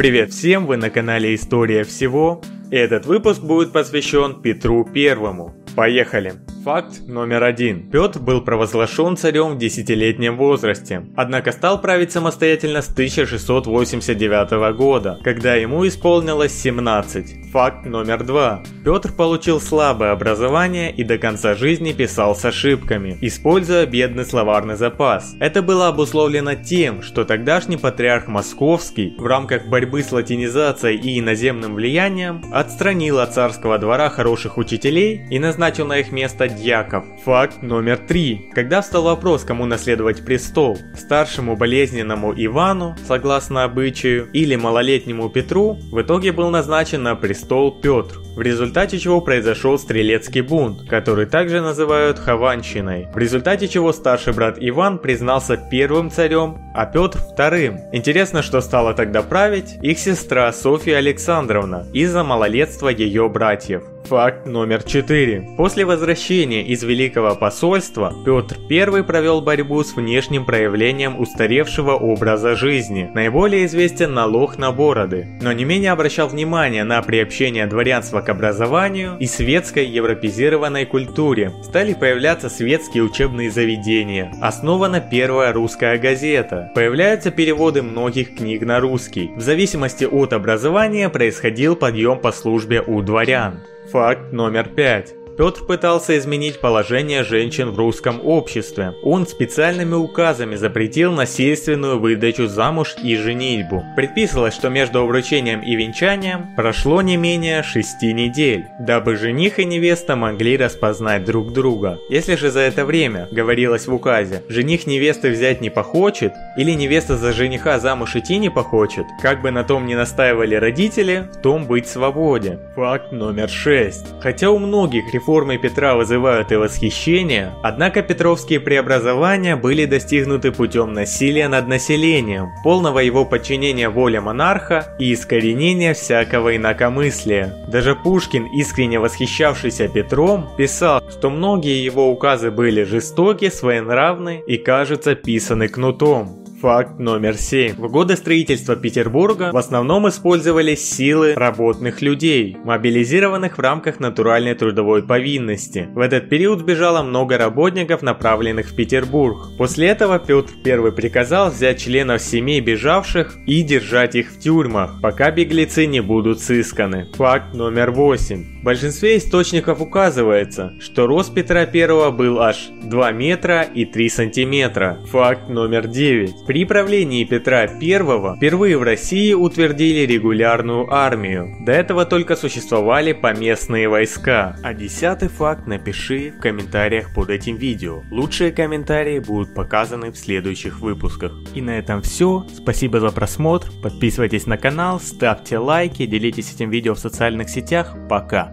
Привет всем, вы на канале История всего. Этот выпуск будет посвящен Петру Первому. Поехали! Факт номер один. Петр был провозглашен царем в десятилетнем возрасте, однако стал править самостоятельно с 1689 года, когда ему исполнилось 17. Факт номер два. Петр получил слабое образование и до конца жизни писал с ошибками, используя бедный словарный запас. Это было обусловлено тем, что тогдашний патриарх Московский в рамках борьбы с латинизацией и иноземным влиянием отстранил от царского двора хороших учителей и назначил на их место дьяков. Факт номер три. Когда встал вопрос, кому наследовать престол, старшему болезненному Ивану, согласно обычаю, или малолетнему Петру, в итоге был назначен на престол Петр, в результате чего произошел стрелецкий бунт, который также называют Хованщиной, в результате чего старший брат Иван признался первым царем, а Петр вторым. Интересно, что стала тогда править их сестра Софья Александровна из-за малолетства ее братьев. Факт номер 4. После возвращения из Великого посольства Петр I провел борьбу с внешним проявлением устаревшего образа жизни. Наиболее известен налог на бороды, но не менее обращал внимание на приобщение дворянства к образованию и светской европезированной культуре. Стали появляться светские учебные заведения. Основана первая русская газета. Появляются переводы многих книг на русский. В зависимости от образования происходил подъем по службе у дворян. Факт номер пять. Петр пытался изменить положение женщин в русском обществе. Он специальными указами запретил насильственную выдачу замуж и женитьбу. Предписывалось, что между вручением и венчанием прошло не менее шести недель, дабы жених и невеста могли распознать друг друга. Если же за это время, говорилось в указе, жених невесты взять не похочет, или невеста за жениха замуж идти не похочет, как бы на том не настаивали родители, в том быть свободе. Факт номер 6. Хотя у многих реформ реформы Петра вызывают и восхищение, однако петровские преобразования были достигнуты путем насилия над населением, полного его подчинения воле монарха и искоренения всякого инакомыслия. Даже Пушкин, искренне восхищавшийся Петром, писал, что многие его указы были жестоки, своенравны и, кажется, писаны кнутом. Факт номер 7. В годы строительства Петербурга в основном использовались силы работных людей, мобилизированных в рамках натуральной трудовой повинности. В этот период сбежало много работников, направленных в Петербург. После этого Петр I приказал взять членов семей бежавших и держать их в тюрьмах, пока беглецы не будут сысканы. Факт номер 8. В большинстве источников указывается, что рост Петра I был аж 2 метра и 3 сантиметра. Факт номер 9. При правлении Петра I впервые в России утвердили регулярную армию. До этого только существовали поместные войска. А десятый факт напиши в комментариях под этим видео. Лучшие комментарии будут показаны в следующих выпусках. И на этом все. Спасибо за просмотр. Подписывайтесь на канал, ставьте лайки, делитесь этим видео в социальных сетях. Пока.